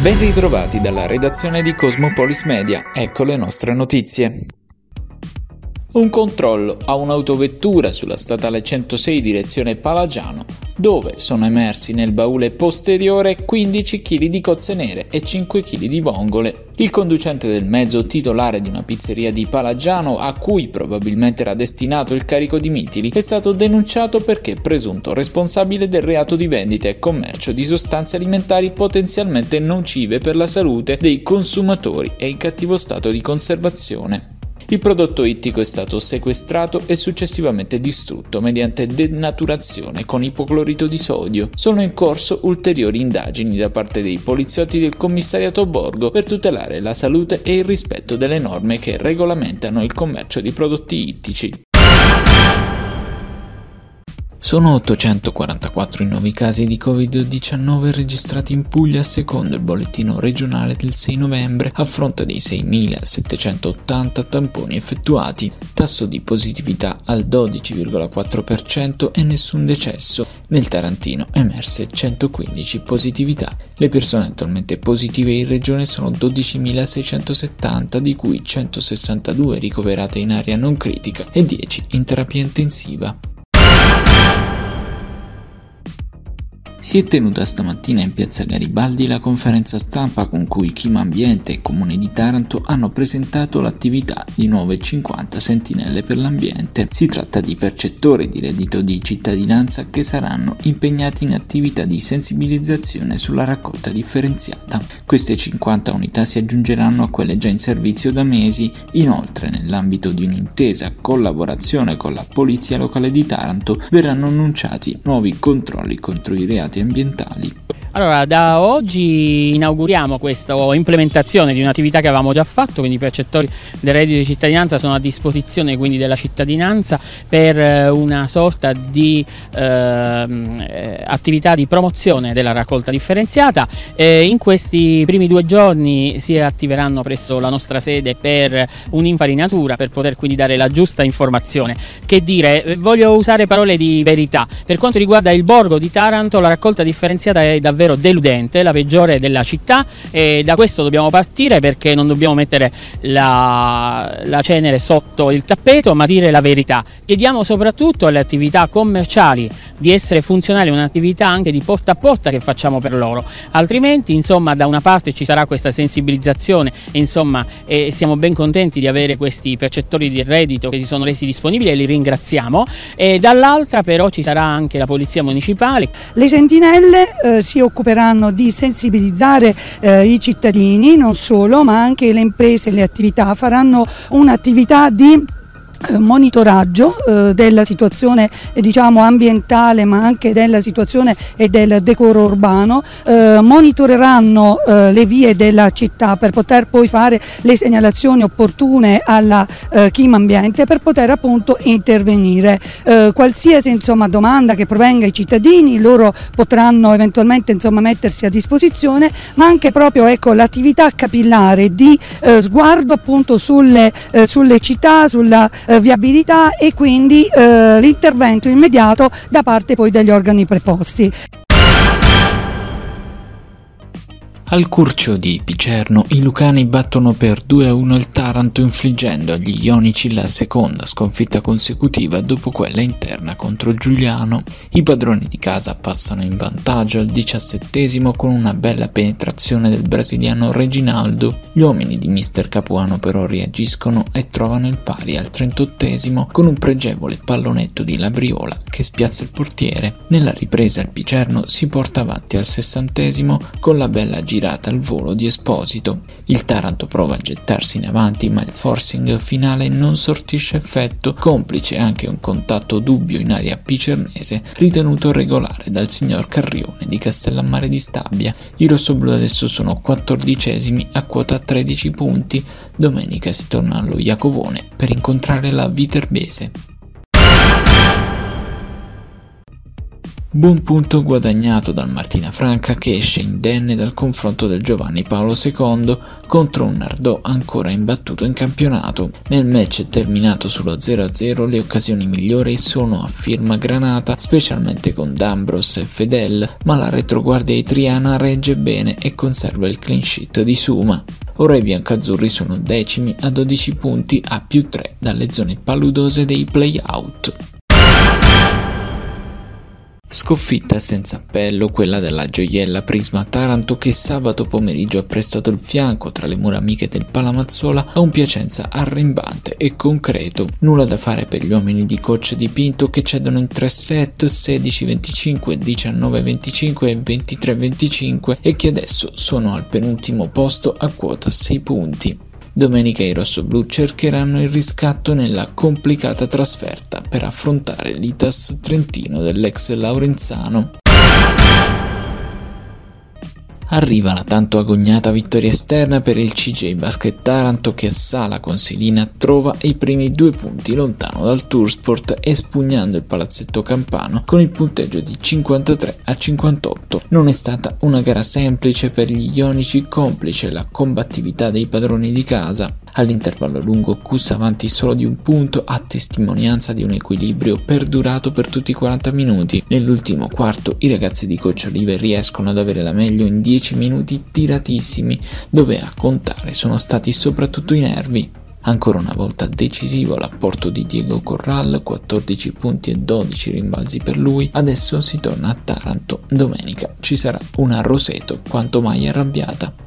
Ben ritrovati dalla redazione di Cosmopolis Media, ecco le nostre notizie. Un controllo a un'autovettura sulla statale 106 direzione Palagiano, dove sono emersi nel baule posteriore 15 kg di cozze nere e 5 kg di vongole. Il conducente del mezzo, titolare di una pizzeria di Palagiano, a cui probabilmente era destinato il carico di mitili, è stato denunciato perché presunto responsabile del reato di vendita e commercio di sostanze alimentari potenzialmente nocive per la salute dei consumatori e in cattivo stato di conservazione. Il prodotto ittico è stato sequestrato e successivamente distrutto mediante denaturazione con ipoclorito di sodio. Sono in corso ulteriori indagini da parte dei poliziotti del commissariato Borgo per tutelare la salute e il rispetto delle norme che regolamentano il commercio di prodotti ittici. Sono 844 i nuovi casi di Covid-19 registrati in Puglia secondo il bollettino regionale del 6 novembre a fronte dei 6.780 tamponi effettuati, tasso di positività al 12,4% e nessun decesso. Nel Tarantino emerse 115 positività. Le persone attualmente positive in regione sono 12.670, di cui 162 ricoverate in area non critica e 10 in terapia intensiva. Si è tenuta stamattina in piazza Garibaldi la conferenza stampa con cui Chima Ambiente e Comune di Taranto hanno presentato l'attività di nuove 50 sentinelle per l'ambiente. Si tratta di percettori di reddito di cittadinanza che saranno impegnati in attività di sensibilizzazione sulla raccolta differenziata. Queste 50 unità si aggiungeranno a quelle già in servizio da mesi. Inoltre, nell'ambito di un'intesa collaborazione con la Polizia Locale di Taranto, verranno annunciati nuovi controlli contro i reati ambientali. Allora, da oggi inauguriamo questa implementazione di un'attività che avevamo già fatto, quindi i percettori del reddito di cittadinanza sono a disposizione quindi della cittadinanza per eh, una sorta di ehm, eh, attività di promozione della raccolta differenziata. Eh, in questi primi due giorni si attiveranno presso la nostra sede per un'infarinatura per poter quindi dare la giusta informazione. Che dire, eh, voglio usare parole di verità. Per quanto riguarda il borgo di Taranto, la raccolta differenziata è davvero davvero deludente, la peggiore della città e da questo dobbiamo partire perché non dobbiamo mettere la, la cenere sotto il tappeto ma dire la verità. Chiediamo soprattutto alle attività commerciali di essere funzionali, un'attività anche di porta a porta che facciamo per loro, altrimenti insomma da una parte ci sarà questa sensibilizzazione e insomma e siamo ben contenti di avere questi percettori di reddito che si sono resi disponibili e li ringraziamo e dall'altra però ci sarà anche la polizia municipale. Le sentinelle eh, si occuperanno di sensibilizzare eh, i cittadini, non solo, ma anche le imprese, le attività, faranno un'attività di monitoraggio eh, della situazione eh, diciamo, ambientale ma anche della situazione e del decoro urbano, eh, monitoreranno eh, le vie della città per poter poi fare le segnalazioni opportune alla eh, Chima Ambiente per poter appunto intervenire. qualsiasi insomma, domanda che provenga ai cittadini loro potranno eventualmente insomma, mettersi a disposizione ma anche proprio ecco, l'attività capillare di sguardo appunto sulle, sulle città, sulla eh, viabilità e quindi eh, l'intervento immediato da parte poi degli organi preposti. Al Curcio di Picerno i lucani battono per 2-1 il Taranto infliggendo agli ionici la seconda sconfitta consecutiva dopo quella interna contro Giuliano. I padroni di casa passano in vantaggio al diciassettesimo con una bella penetrazione del brasiliano Reginaldo. Gli uomini di mister Capuano però reagiscono e trovano il pari al trentottesimo con un pregevole pallonetto di Labriola che spiazza il portiere. Nella ripresa il Picerno si porta avanti al sessantesimo con la bella gira girata al volo di Esposito. Il Taranto prova a gettarsi in avanti, ma il forcing finale non sortisce effetto, complice anche un contatto dubbio in area picernese ritenuto regolare dal signor Carrione di Castellammare di Stabia. I rossoblù adesso sono quattordicesimi a quota 13 punti. Domenica si torna allo Iacovone per incontrare la Viterbese. Buon punto guadagnato dal Martina Franca che esce indenne dal confronto del Giovanni Paolo II contro un Nardò ancora imbattuto in campionato. Nel match terminato sullo 0-0 le occasioni migliori sono a firma Granata, specialmente con D'Ambros e Fedel, ma la retroguardia itriana regge bene e conserva il clean sheet di Suma. Ora i biancazzurri sono decimi a 12 punti a più 3 dalle zone paludose dei play-out. Sconfitta senza appello quella della gioiella Prisma Taranto che sabato pomeriggio ha prestato il fianco tra le mura amiche del Palamazzola a un Piacenza arrembante e concreto. Nulla da fare per gli uomini di coach di Pinto che cedono in 3 set 16-25, 19-25 e 23-25 e che adesso sono al penultimo posto a quota 6 punti. Domenica i rossoblù cercheranno il riscatto nella complicata trasferta per affrontare l'Itas Trentino dell'ex Laurenzano. Arriva la tanto agognata vittoria esterna per il CJ Basket Taranto che a Sala Consilina trova i primi due punti lontano dal Toursport espugnando il palazzetto campano con il punteggio di 53 a 58. Non è stata una gara semplice per gli ionici complice la combattività dei padroni di casa. All'intervallo lungo Cus avanti solo di un punto a testimonianza di un equilibrio perdurato per tutti i 40 minuti. Nell'ultimo quarto i ragazzi di Coach Oliver riescono ad avere la meglio in 10 10 minuti tiratissimi, dove a contare sono stati soprattutto i nervi. Ancora una volta decisivo l'apporto di Diego Corral, 14 punti e 12 rimbalzi per lui. Adesso si torna a Taranto. Domenica ci sarà una Roseto quanto mai arrabbiata.